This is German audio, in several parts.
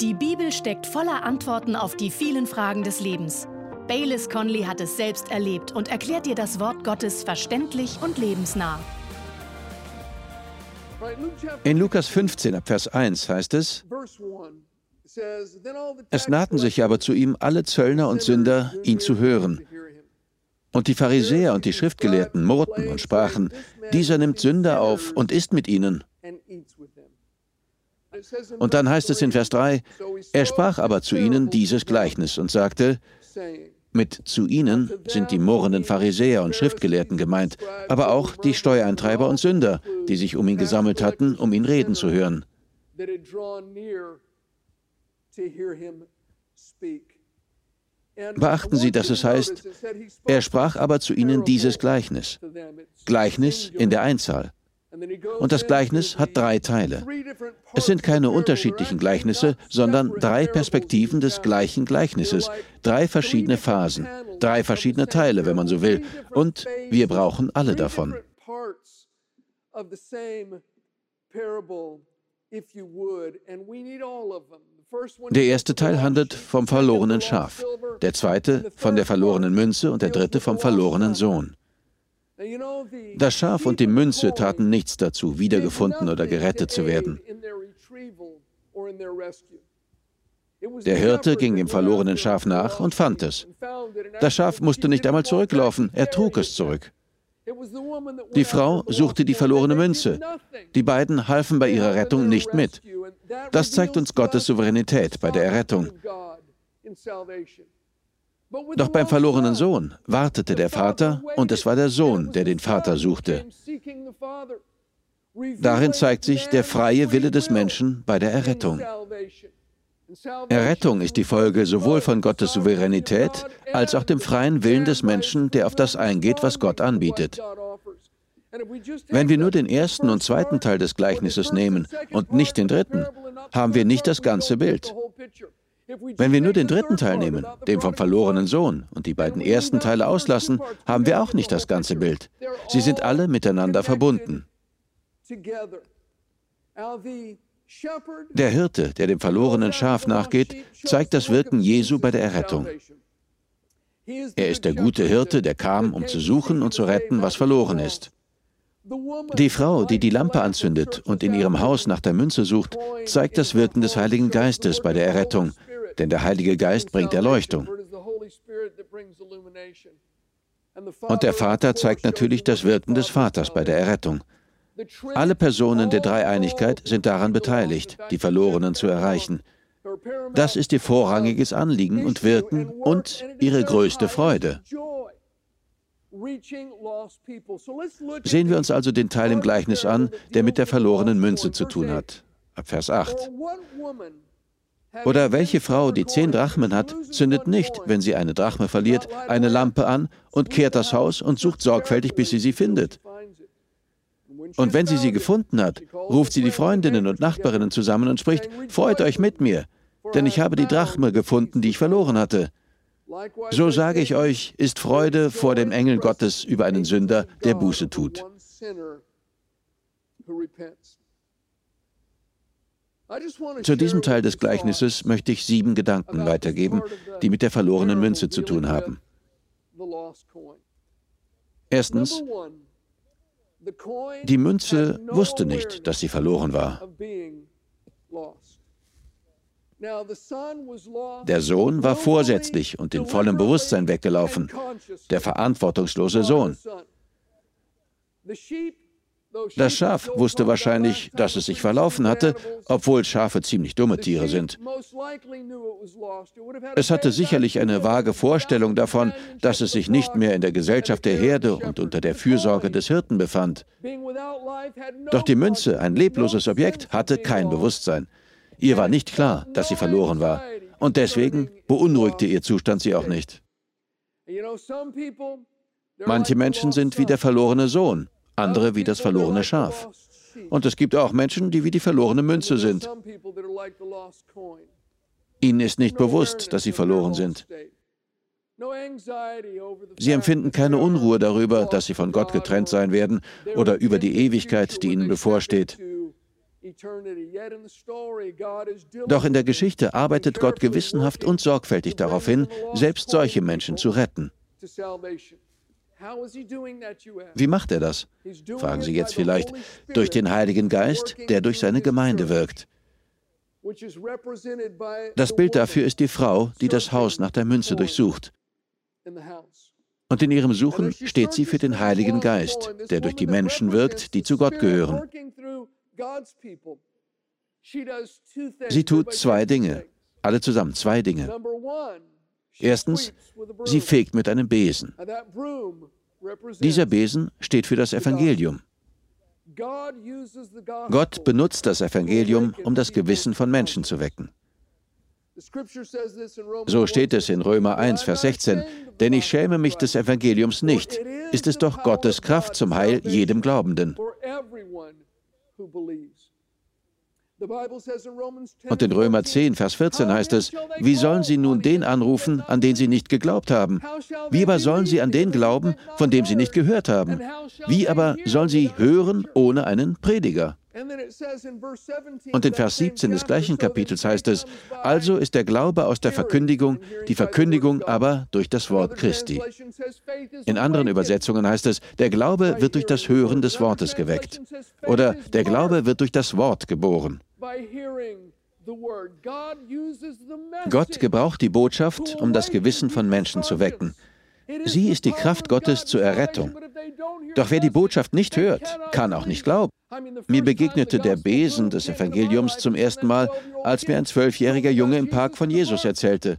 Die Bibel steckt voller Antworten auf die vielen Fragen des Lebens. Baylis Conley hat es selbst erlebt und erklärt dir das Wort Gottes verständlich und lebensnah. In Lukas 15 ab Vers 1 heißt es, es nahten sich aber zu ihm alle Zöllner und Sünder, ihn zu hören. Und die Pharisäer und die Schriftgelehrten murrten und sprachen, dieser nimmt Sünder auf und isst mit ihnen. Und dann heißt es in Vers 3, er sprach aber zu ihnen dieses Gleichnis und sagte, mit zu ihnen sind die murrenden Pharisäer und Schriftgelehrten gemeint, aber auch die Steuereintreiber und Sünder, die sich um ihn gesammelt hatten, um ihn reden zu hören. Beachten Sie, dass es heißt, er sprach aber zu ihnen dieses Gleichnis. Gleichnis in der Einzahl. Und das Gleichnis hat drei Teile. Es sind keine unterschiedlichen Gleichnisse, sondern drei Perspektiven des gleichen Gleichnisses, drei verschiedene Phasen, drei verschiedene Teile, wenn man so will. Und wir brauchen alle davon. Der erste Teil handelt vom verlorenen Schaf, der zweite von der verlorenen Münze und der dritte vom verlorenen Sohn. Das Schaf und die Münze taten nichts dazu, wiedergefunden oder gerettet zu werden. Der Hirte ging dem verlorenen Schaf nach und fand es. Das Schaf musste nicht einmal zurücklaufen, er trug es zurück. Die Frau suchte die verlorene Münze. Die beiden halfen bei ihrer Rettung nicht mit. Das zeigt uns Gottes Souveränität bei der Errettung. Doch beim verlorenen Sohn wartete der Vater und es war der Sohn, der den Vater suchte. Darin zeigt sich der freie Wille des Menschen bei der Errettung. Errettung ist die Folge sowohl von Gottes Souveränität als auch dem freien Willen des Menschen, der auf das eingeht, was Gott anbietet. Wenn wir nur den ersten und zweiten Teil des Gleichnisses nehmen und nicht den dritten, haben wir nicht das ganze Bild. Wenn wir nur den dritten Teil nehmen, den vom verlorenen Sohn, und die beiden ersten Teile auslassen, haben wir auch nicht das ganze Bild. Sie sind alle miteinander verbunden. Der Hirte, der dem verlorenen Schaf nachgeht, zeigt das Wirken Jesu bei der Errettung. Er ist der gute Hirte, der kam, um zu suchen und zu retten, was verloren ist. Die Frau, die die Lampe anzündet und in ihrem Haus nach der Münze sucht, zeigt das Wirken des Heiligen Geistes bei der Errettung, denn der Heilige Geist bringt Erleuchtung. Und der Vater zeigt natürlich das Wirken des Vaters bei der Errettung. Alle Personen der Dreieinigkeit sind daran beteiligt, die Verlorenen zu erreichen. Das ist ihr vorrangiges Anliegen und Wirken und ihre größte Freude. Sehen wir uns also den Teil im Gleichnis an, der mit der verlorenen Münze zu tun hat. Ab Vers 8. Oder welche Frau, die zehn Drachmen hat, zündet nicht, wenn sie eine Drachme verliert, eine Lampe an und kehrt das Haus und sucht sorgfältig, bis sie sie findet. Und wenn sie sie gefunden hat, ruft sie die Freundinnen und Nachbarinnen zusammen und spricht, freut euch mit mir, denn ich habe die Drachme gefunden, die ich verloren hatte. So sage ich euch, ist Freude vor dem Engel Gottes über einen Sünder, der Buße tut. Zu diesem Teil des Gleichnisses möchte ich sieben Gedanken weitergeben, die mit der verlorenen Münze zu tun haben. Erstens, die Münze wusste nicht, dass sie verloren war. Der Sohn war vorsätzlich und in vollem Bewusstsein weggelaufen, der verantwortungslose Sohn. Das Schaf wusste wahrscheinlich, dass es sich verlaufen hatte, obwohl Schafe ziemlich dumme Tiere sind. Es hatte sicherlich eine vage Vorstellung davon, dass es sich nicht mehr in der Gesellschaft der Herde und unter der Fürsorge des Hirten befand. Doch die Münze, ein lebloses Objekt, hatte kein Bewusstsein. Ihr war nicht klar, dass sie verloren war. Und deswegen beunruhigte ihr Zustand sie auch nicht. Manche Menschen sind wie der verlorene Sohn andere wie das verlorene Schaf. Und es gibt auch Menschen, die wie die verlorene Münze sind. Ihnen ist nicht bewusst, dass sie verloren sind. Sie empfinden keine Unruhe darüber, dass sie von Gott getrennt sein werden oder über die Ewigkeit, die ihnen bevorsteht. Doch in der Geschichte arbeitet Gott gewissenhaft und sorgfältig darauf hin, selbst solche Menschen zu retten. Wie macht er das? Fragen Sie jetzt vielleicht. Durch den Heiligen Geist, der durch seine Gemeinde wirkt. Das Bild dafür ist die Frau, die das Haus nach der Münze durchsucht. Und in ihrem Suchen steht sie für den Heiligen Geist, der durch die Menschen wirkt, die zu Gott gehören. Sie tut zwei Dinge, alle zusammen zwei Dinge. Erstens, sie fegt mit einem Besen. Dieser Besen steht für das Evangelium. Gott benutzt das Evangelium, um das Gewissen von Menschen zu wecken. So steht es in Römer 1, Vers 16, denn ich schäme mich des Evangeliums nicht, ist es doch Gottes Kraft zum Heil jedem Glaubenden. Und in Römer 10, Vers 14 heißt es, wie sollen sie nun den anrufen, an den sie nicht geglaubt haben? Wie aber sollen sie an den glauben, von dem sie nicht gehört haben? Wie aber sollen sie hören ohne einen Prediger? Und in Vers 17 des gleichen Kapitels heißt es, also ist der Glaube aus der Verkündigung, die Verkündigung aber durch das Wort Christi. In anderen Übersetzungen heißt es, der Glaube wird durch das Hören des Wortes geweckt. Oder der Glaube wird durch das Wort geboren. Gott gebraucht die Botschaft, um das Gewissen von Menschen zu wecken. Sie ist die Kraft Gottes zur Errettung. Doch wer die Botschaft nicht hört, kann auch nicht glauben. Mir begegnete der Besen des Evangeliums zum ersten Mal, als mir ein zwölfjähriger Junge im Park von Jesus erzählte.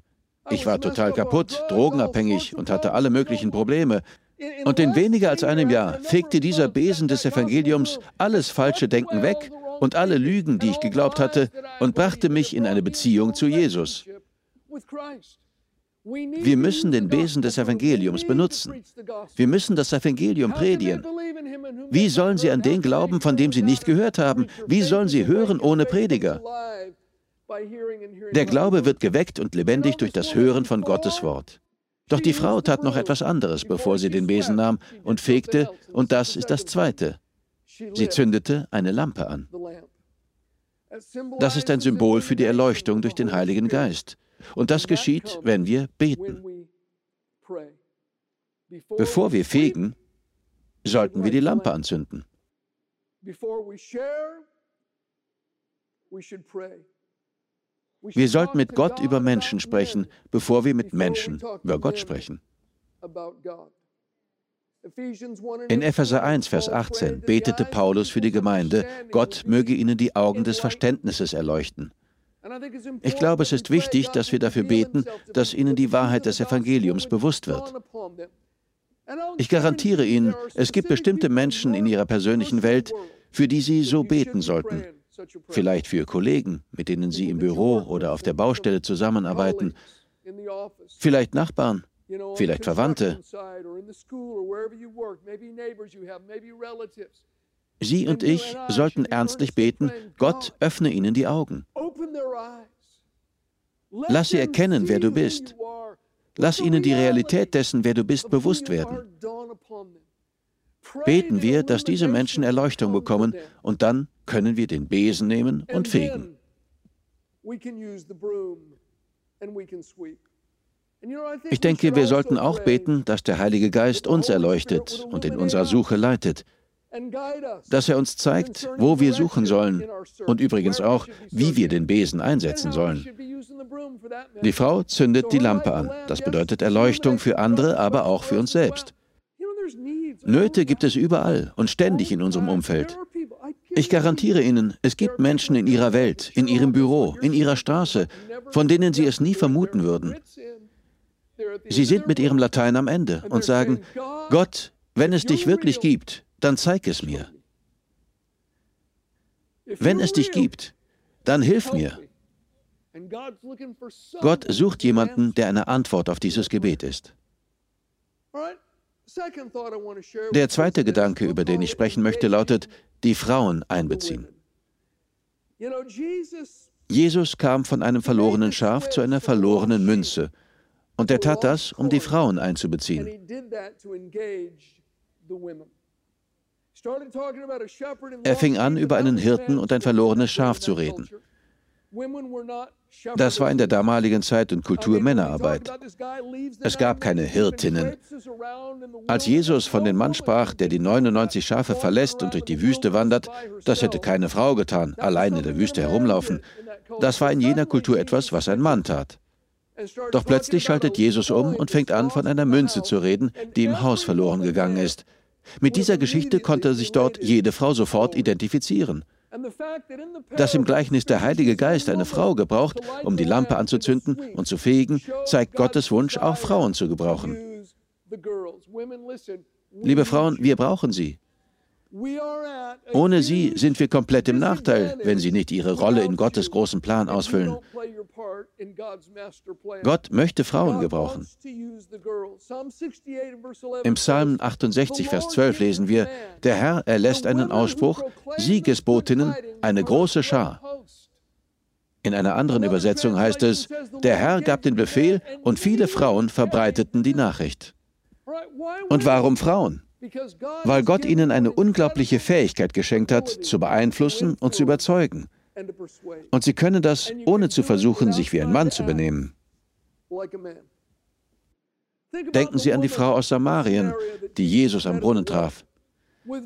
Ich war total kaputt, drogenabhängig und hatte alle möglichen Probleme. Und in weniger als einem Jahr fegte dieser Besen des Evangeliums alles falsche Denken weg und alle Lügen, die ich geglaubt hatte, und brachte mich in eine Beziehung zu Jesus. Wir müssen den Besen des Evangeliums benutzen. Wir müssen das Evangelium predigen. Wie sollen sie an den glauben, von dem sie nicht gehört haben? Wie sollen sie hören ohne Prediger? Der Glaube wird geweckt und lebendig durch das Hören von Gottes Wort. Doch die Frau tat noch etwas anderes, bevor sie den Besen nahm und fegte, und das ist das Zweite. Sie zündete eine Lampe an. Das ist ein Symbol für die Erleuchtung durch den Heiligen Geist. Und das geschieht, wenn wir beten. Bevor wir fegen, sollten wir die Lampe anzünden. Wir sollten mit Gott über Menschen sprechen, bevor wir mit Menschen über Gott sprechen. In Epheser 1, Vers 18 betete Paulus für die Gemeinde, Gott möge ihnen die Augen des Verständnisses erleuchten. Ich glaube, es ist wichtig, dass wir dafür beten, dass ihnen die Wahrheit des Evangeliums bewusst wird. Ich garantiere Ihnen, es gibt bestimmte Menschen in Ihrer persönlichen Welt, für die Sie so beten sollten. Vielleicht für Kollegen, mit denen Sie im Büro oder auf der Baustelle zusammenarbeiten. Vielleicht Nachbarn, vielleicht Verwandte. Sie und ich sollten ernstlich beten, Gott öffne ihnen die Augen. Lass sie erkennen, wer du bist. Lass ihnen die Realität dessen, wer du bist, bewusst werden. Beten wir, dass diese Menschen Erleuchtung bekommen und dann können wir den Besen nehmen und fegen. Ich denke, wir sollten auch beten, dass der Heilige Geist uns erleuchtet und in unserer Suche leitet dass er uns zeigt, wo wir suchen sollen und übrigens auch, wie wir den Besen einsetzen sollen. Die Frau zündet die Lampe an. Das bedeutet Erleuchtung für andere, aber auch für uns selbst. Nöte gibt es überall und ständig in unserem Umfeld. Ich garantiere Ihnen, es gibt Menschen in Ihrer Welt, in Ihrem Büro, in Ihrer Straße, von denen Sie es nie vermuten würden. Sie sind mit Ihrem Latein am Ende und sagen, Gott, wenn es dich wirklich gibt, dann zeig es mir. Wenn es dich gibt, dann hilf mir. Gott sucht jemanden, der eine Antwort auf dieses Gebet ist. Der zweite Gedanke, über den ich sprechen möchte, lautet, die Frauen einbeziehen. Jesus kam von einem verlorenen Schaf zu einer verlorenen Münze. Und er tat das, um die Frauen einzubeziehen. Er fing an, über einen Hirten und ein verlorenes Schaf zu reden. Das war in der damaligen Zeit und Kultur Männerarbeit. Es gab keine Hirtinnen. Als Jesus von dem Mann sprach, der die 99 Schafe verlässt und durch die Wüste wandert, das hätte keine Frau getan, allein in der Wüste herumlaufen. Das war in jener Kultur etwas, was ein Mann tat. Doch plötzlich schaltet Jesus um und fängt an, von einer Münze zu reden, die im Haus verloren gegangen ist. Mit dieser Geschichte konnte sich dort jede Frau sofort identifizieren. Dass im Gleichnis der Heilige Geist eine Frau gebraucht, um die Lampe anzuzünden und zu fegen, zeigt Gottes Wunsch, auch Frauen zu gebrauchen. Liebe Frauen, wir brauchen sie. Ohne sie sind wir komplett im Nachteil, wenn sie nicht ihre Rolle in Gottes großen Plan ausfüllen. Gott möchte Frauen gebrauchen. Im Psalm 68, Vers 12 lesen wir, der Herr erlässt einen Ausspruch, Siegesbotinnen, eine große Schar. In einer anderen Übersetzung heißt es, der Herr gab den Befehl und viele Frauen verbreiteten die Nachricht. Und warum Frauen? Weil Gott ihnen eine unglaubliche Fähigkeit geschenkt hat, zu beeinflussen und zu überzeugen. Und sie können das, ohne zu versuchen, sich wie ein Mann zu benehmen. Denken Sie an die Frau aus Samarien, die Jesus am Brunnen traf.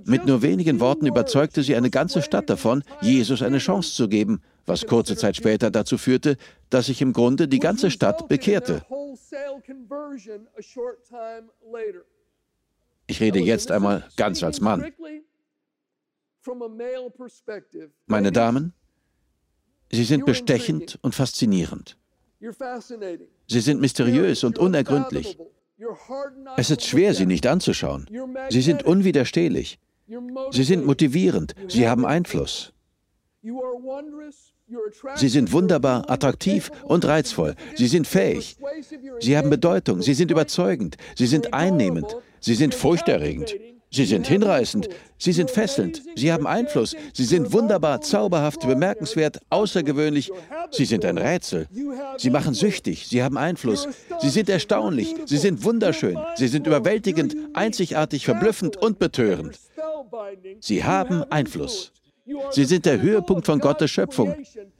Mit nur wenigen Worten überzeugte sie eine ganze Stadt davon, Jesus eine Chance zu geben, was kurze Zeit später dazu führte, dass sich im Grunde die ganze Stadt bekehrte. Ich rede jetzt einmal ganz als Mann. Meine Damen, Sie sind bestechend und faszinierend. Sie sind mysteriös und unergründlich. Es ist schwer, Sie nicht anzuschauen. Sie sind unwiderstehlich. Sie sind motivierend. Sie haben Einfluss. Sie sind wunderbar, attraktiv und reizvoll. Sie sind fähig. Sie haben Bedeutung. Sie sind überzeugend. Sie sind einnehmend. Sie sind furchterregend. Sie sind hinreißend. Sie sind fesselnd. Sie haben Einfluss. Sie sind wunderbar, zauberhaft, bemerkenswert, außergewöhnlich. Sie sind ein Rätsel. Sie machen süchtig. Sie haben Einfluss. Sie sind erstaunlich. Sie sind wunderschön. Sie sind überwältigend, einzigartig, verblüffend und betörend. Sie haben Einfluss. Sie sind der Höhepunkt von Gottes Schöpfung,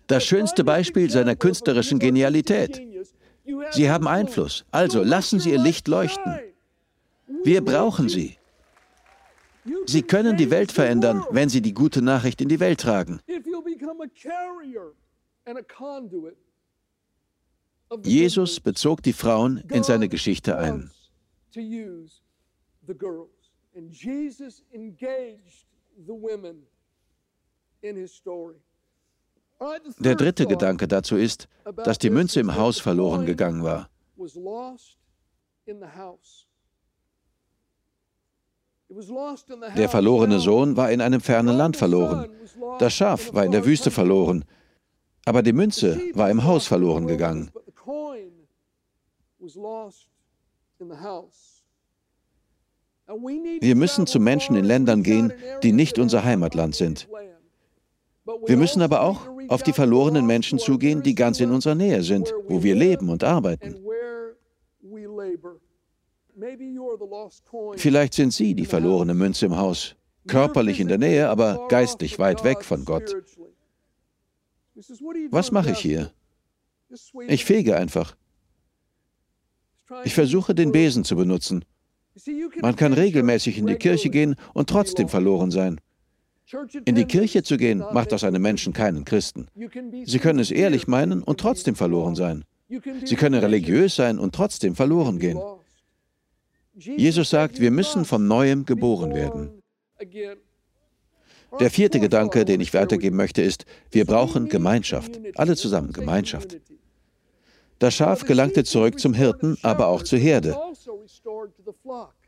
das schönste Beispiel seiner künstlerischen Genialität. Sie haben Einfluss, also lassen Sie Ihr Licht leuchten. Wir brauchen Sie. Sie können die Welt verändern, wenn Sie die gute Nachricht in die Welt tragen. Jesus bezog die Frauen in seine Geschichte ein. Der dritte Gedanke dazu ist, dass die Münze im Haus verloren gegangen war. Der verlorene Sohn war in einem fernen Land verloren. Das Schaf war in der Wüste verloren. Aber die Münze war im Haus verloren gegangen. Wir müssen zu Menschen in Ländern gehen, die nicht unser Heimatland sind. Wir müssen aber auch auf die verlorenen Menschen zugehen, die ganz in unserer Nähe sind, wo wir leben und arbeiten. Vielleicht sind Sie die verlorene Münze im Haus, körperlich in der Nähe, aber geistlich weit weg von Gott. Was mache ich hier? Ich fege einfach. Ich versuche den Besen zu benutzen. Man kann regelmäßig in die Kirche gehen und trotzdem verloren sein. In die Kirche zu gehen, macht aus einem Menschen keinen Christen. Sie können es ehrlich meinen und trotzdem verloren sein. Sie können religiös sein und trotzdem verloren gehen. Jesus sagt, wir müssen von neuem geboren werden. Der vierte Gedanke, den ich weitergeben möchte, ist, wir brauchen Gemeinschaft. Alle zusammen Gemeinschaft. Das Schaf gelangte zurück zum Hirten, aber auch zur Herde.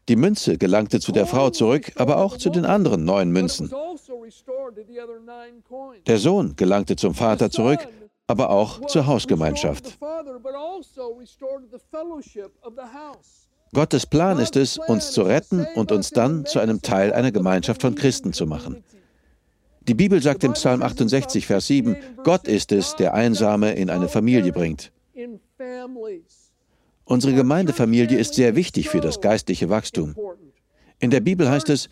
Die Münze gelangte zu der Frau zurück, aber auch zu den anderen neun Münzen. Der Sohn gelangte zum Vater zurück, aber auch zur Hausgemeinschaft. Gottes Plan ist es, uns zu retten und uns dann zu einem Teil einer Gemeinschaft von Christen zu machen. Die Bibel sagt im Psalm 68, Vers 7, Gott ist es, der Einsame in eine Familie bringt. Unsere Gemeindefamilie ist sehr wichtig für das geistliche Wachstum. In der Bibel heißt es,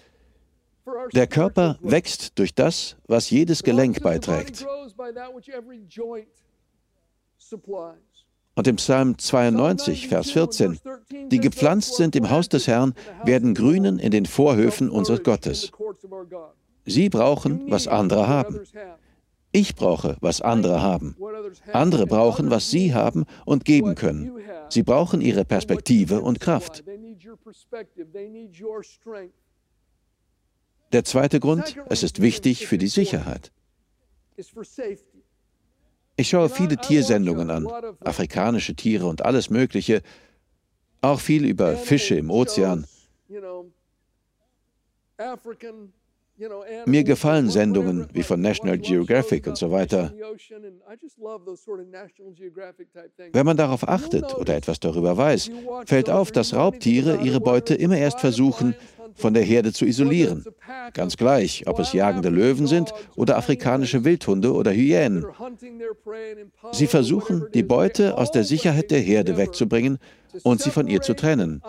Der Körper wächst durch das, was jedes Gelenk beiträgt. Und im Psalm 92, Vers 14, die gepflanzt sind im Haus des Herrn, werden grünen in den Vorhöfen unseres Gottes. Sie brauchen, was andere haben. Ich brauche, was andere haben. Andere brauchen, was sie haben und geben können. Sie brauchen ihre Perspektive und Kraft. Der zweite Grund, es ist wichtig für die Sicherheit. Ich schaue viele Tiersendungen an, afrikanische Tiere und alles Mögliche, auch viel über Fische im Ozean. Mir gefallen Sendungen wie von National Geographic und so weiter. Wenn man darauf achtet oder etwas darüber weiß, fällt auf, dass Raubtiere ihre Beute immer erst versuchen, von der Herde zu isolieren. Ganz gleich, ob es jagende Löwen sind oder afrikanische Wildhunde oder Hyänen. Sie versuchen, die Beute aus der Sicherheit der Herde wegzubringen und sie von ihr zu trennen.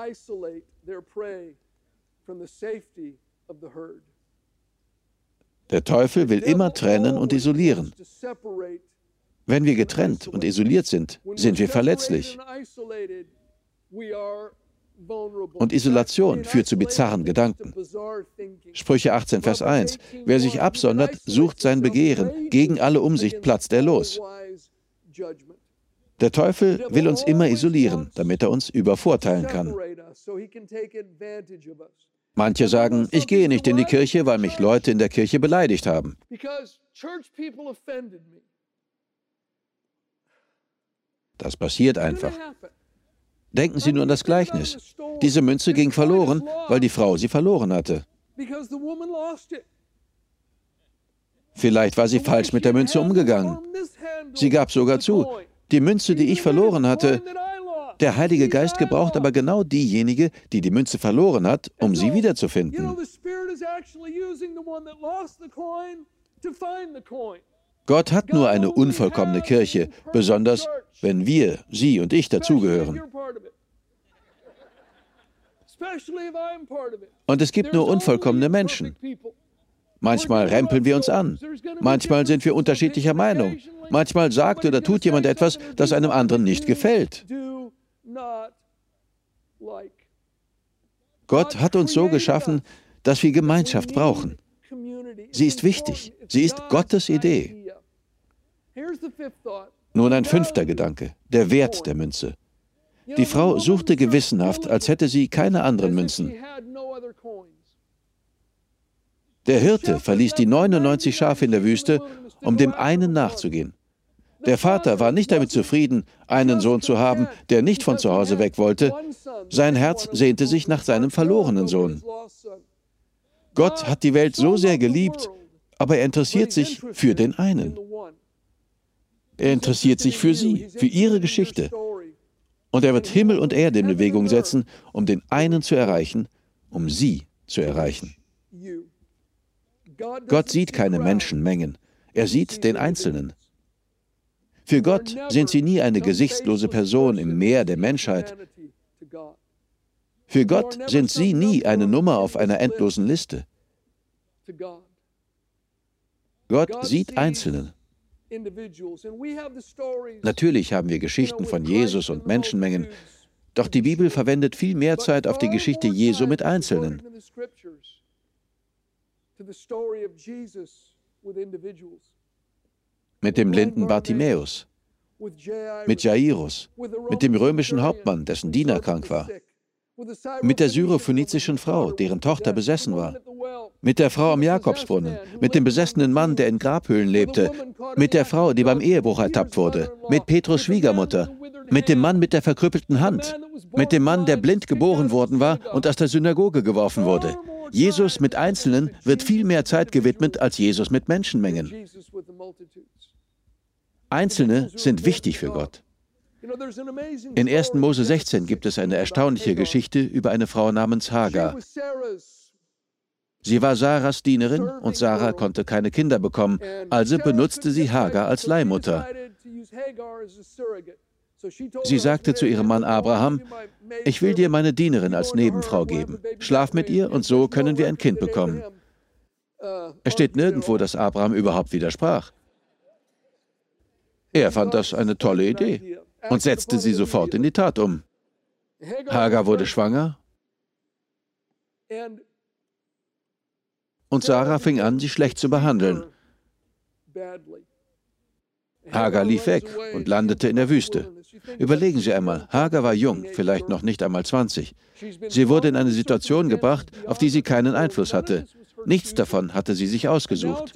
Der Teufel will immer trennen und isolieren. Wenn wir getrennt und isoliert sind, sind wir verletzlich. Und Isolation führt zu bizarren Gedanken. Sprüche 18, Vers 1. Wer sich absondert, sucht sein Begehren. Gegen alle Umsicht platzt er los. Der Teufel will uns immer isolieren, damit er uns übervorteilen kann. Manche sagen, ich gehe nicht in die Kirche, weil mich Leute in der Kirche beleidigt haben. Das passiert einfach. Denken Sie nur an das Gleichnis. Diese Münze ging verloren, weil die Frau sie verloren hatte. Vielleicht war sie falsch mit der Münze umgegangen. Sie gab sogar zu, die Münze, die ich verloren hatte, der Heilige Geist gebraucht aber genau diejenige, die die Münze verloren hat, um sie wiederzufinden. Gott hat nur eine unvollkommene Kirche, besonders wenn wir, Sie und ich dazugehören. Und es gibt nur unvollkommene Menschen. Manchmal rempeln wir uns an. Manchmal sind wir unterschiedlicher Meinung. Manchmal sagt oder tut jemand etwas, das einem anderen nicht gefällt. Gott hat uns so geschaffen, dass wir Gemeinschaft brauchen. Sie ist wichtig. Sie ist Gottes Idee. Nun ein fünfter Gedanke, der Wert der Münze. Die Frau suchte gewissenhaft, als hätte sie keine anderen Münzen. Der Hirte verließ die 99 Schafe in der Wüste, um dem einen nachzugehen. Der Vater war nicht damit zufrieden, einen Sohn zu haben, der nicht von zu Hause weg wollte. Sein Herz sehnte sich nach seinem verlorenen Sohn. Gott hat die Welt so sehr geliebt, aber er interessiert sich für den einen. Er interessiert sich für sie, für ihre Geschichte. Und er wird Himmel und Erde in Bewegung setzen, um den einen zu erreichen, um sie zu erreichen. Gott sieht keine Menschenmengen, er sieht den Einzelnen. Für Gott sind sie nie eine gesichtslose Person im Meer der Menschheit. Für Gott sind sie nie eine Nummer auf einer endlosen Liste. Gott sieht Einzelnen. Natürlich haben wir Geschichten von Jesus und Menschenmengen, doch die Bibel verwendet viel mehr Zeit auf die Geschichte Jesu mit Einzelnen. Mit dem blinden Bartimäus, mit Jairus, mit dem römischen Hauptmann, dessen Diener krank war, mit der syrophönizischen Frau, deren Tochter besessen war, mit der Frau am Jakobsbrunnen, mit dem besessenen Mann, der in Grabhöhlen lebte, mit der Frau, die beim Ehebruch ertappt wurde, mit Petrus Schwiegermutter, mit dem Mann mit der verkrüppelten Hand, mit dem Mann, der blind geboren worden war und aus der Synagoge geworfen wurde. Jesus mit Einzelnen wird viel mehr Zeit gewidmet als Jesus mit Menschenmengen. Einzelne sind wichtig für Gott. In 1. Mose 16 gibt es eine erstaunliche Geschichte über eine Frau namens Hagar. Sie war Sarahs Dienerin und Sarah konnte keine Kinder bekommen, also benutzte sie Hagar als Leihmutter. Sie sagte zu ihrem Mann Abraham, ich will dir meine Dienerin als Nebenfrau geben. Schlaf mit ihr und so können wir ein Kind bekommen. Es steht nirgendwo, dass Abraham überhaupt widersprach. Er fand das eine tolle Idee und setzte sie sofort in die Tat um. Hagar wurde schwanger und Sarah fing an, sie schlecht zu behandeln. Hagar lief weg und landete in der Wüste. Überlegen Sie einmal, Hagar war jung, vielleicht noch nicht einmal 20. Sie wurde in eine Situation gebracht, auf die sie keinen Einfluss hatte. Nichts davon hatte sie sich ausgesucht.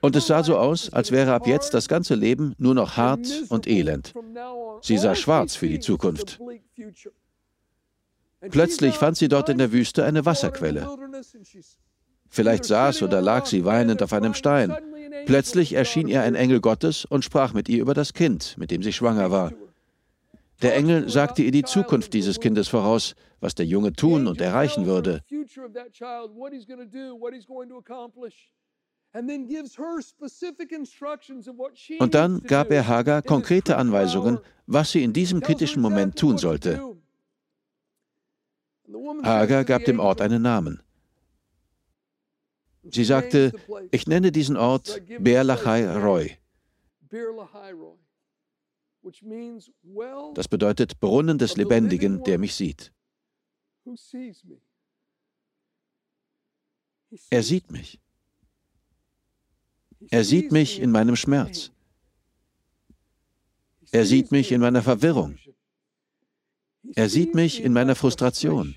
Und es sah so aus, als wäre ab jetzt das ganze Leben nur noch hart und elend. Sie sah schwarz für die Zukunft. Plötzlich fand sie dort in der Wüste eine Wasserquelle. Vielleicht saß oder lag sie weinend auf einem Stein. Plötzlich erschien ihr ein Engel Gottes und sprach mit ihr über das Kind, mit dem sie schwanger war. Der Engel sagte ihr die Zukunft dieses Kindes voraus, was der Junge tun und erreichen würde. Und dann gab er Hagar konkrete Anweisungen, was sie in diesem kritischen Moment tun sollte. Hagar gab dem Ort einen Namen. Sie sagte, ich nenne diesen Ort Beerlachai Roy. Das bedeutet Brunnen des Lebendigen, der mich sieht. Er sieht mich. Er sieht mich in meinem Schmerz. Er sieht mich in meiner Verwirrung. Er sieht mich in meiner Frustration.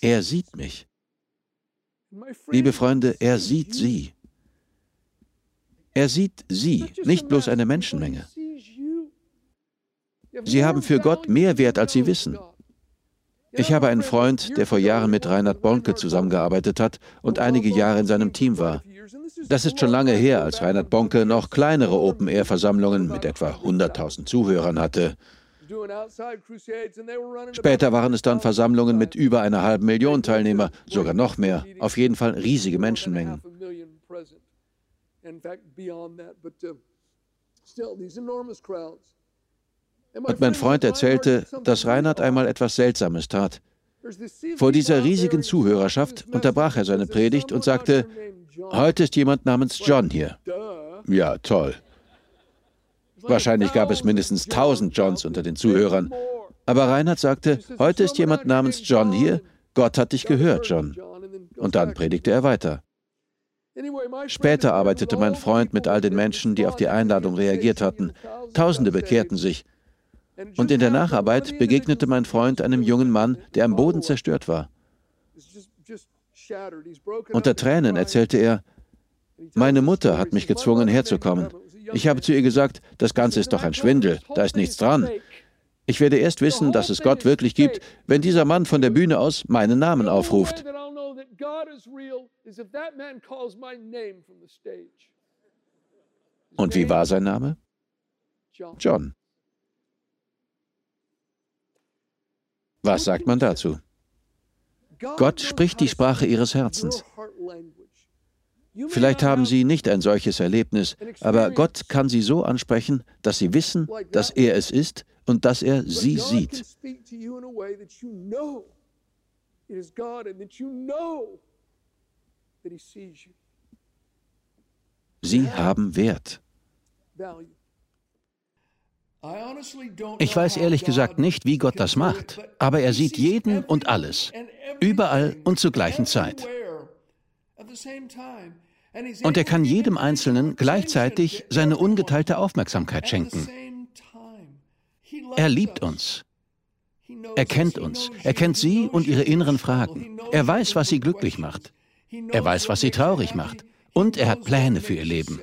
Er sieht mich. Liebe Freunde, er sieht sie. Er sieht sie, nicht bloß eine Menschenmenge. Sie haben für Gott mehr Wert, als sie wissen. Ich habe einen Freund, der vor Jahren mit Reinhard Bonke zusammengearbeitet hat und einige Jahre in seinem Team war. Das ist schon lange her, als Reinhard Bonke noch kleinere Open-Air-Versammlungen mit etwa 100.000 Zuhörern hatte. Später waren es dann Versammlungen mit über einer halben Million Teilnehmer, sogar noch mehr, auf jeden Fall riesige Menschenmengen. Und mein Freund erzählte, dass Reinhard einmal etwas Seltsames tat. Vor dieser riesigen Zuhörerschaft unterbrach er seine Predigt und sagte, heute ist jemand namens John hier. Ja, toll. Wahrscheinlich gab es mindestens tausend Johns unter den Zuhörern. Aber Reinhard sagte, heute ist jemand namens John hier. Gott hat dich gehört, John. Und dann predigte er weiter. Später arbeitete mein Freund mit all den Menschen, die auf die Einladung reagiert hatten. Tausende bekehrten sich. Und in der Nacharbeit begegnete mein Freund einem jungen Mann, der am Boden zerstört war. Unter Tränen erzählte er, meine Mutter hat mich gezwungen herzukommen. Ich habe zu ihr gesagt, das Ganze ist doch ein Schwindel, da ist nichts dran. Ich werde erst wissen, dass es Gott wirklich gibt, wenn dieser Mann von der Bühne aus meinen Namen aufruft. Und wie war sein Name? John. Was sagt man dazu? Gott spricht die Sprache ihres Herzens. Vielleicht haben Sie nicht ein solches Erlebnis, aber Gott kann Sie so ansprechen, dass Sie wissen, dass er es ist und dass er Sie sieht. Sie haben Wert. Ich weiß ehrlich gesagt nicht, wie Gott das macht, aber er sieht jeden und alles, überall und zur gleichen Zeit. Und er kann jedem Einzelnen gleichzeitig seine ungeteilte Aufmerksamkeit schenken. Er liebt uns. Er kennt uns. Er kennt sie und ihre inneren Fragen. Er weiß, was sie glücklich macht. Er weiß, was sie traurig macht. Und er hat Pläne für ihr Leben.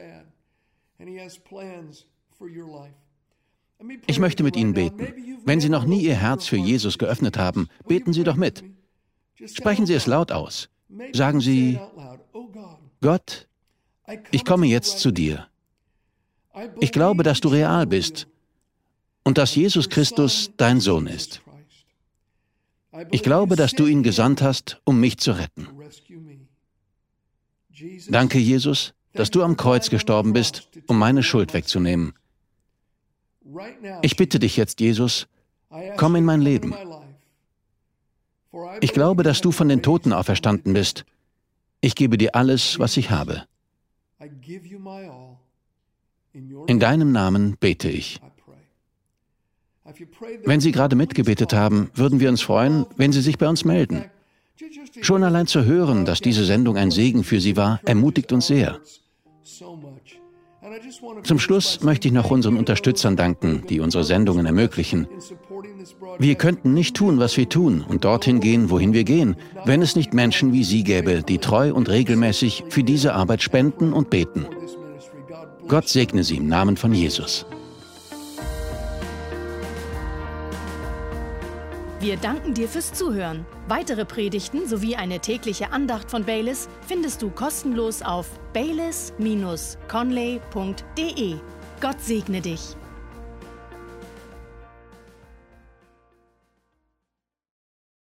Ich möchte mit Ihnen beten. Wenn Sie noch nie Ihr Herz für Jesus geöffnet haben, beten Sie doch mit. Sprechen Sie es laut aus. Sagen Sie, Gott, ich komme jetzt zu dir. Ich glaube, dass du real bist und dass Jesus Christus dein Sohn ist. Ich glaube, dass du ihn gesandt hast, um mich zu retten. Danke, Jesus, dass du am Kreuz gestorben bist, um meine Schuld wegzunehmen. Ich bitte dich jetzt, Jesus, komm in mein Leben. Ich glaube, dass du von den Toten auferstanden bist Ich gebe dir alles, was ich habe. In deinem Namen bete ich. Wenn Sie gerade mitgebetet haben, würden wir uns freuen, wenn Sie sich bei uns melden. Schon allein zu hören, dass diese Sendung ein Segen für Sie war, ermutigt uns sehr. Zum Schluss möchte ich noch unseren Unterstützern danken, die unsere Sendungen ermöglichen. Wir könnten nicht tun, was wir tun und dorthin gehen, wohin wir gehen, wenn es nicht Menschen wie Sie gäbe, die treu und regelmäßig für diese Arbeit spenden und beten. Gott segne Sie im Namen von Jesus. Wir danken dir fürs Zuhören. Weitere Predigten sowie eine tägliche Andacht von Baylis findest du kostenlos auf baylis-conley.de. Gott segne dich.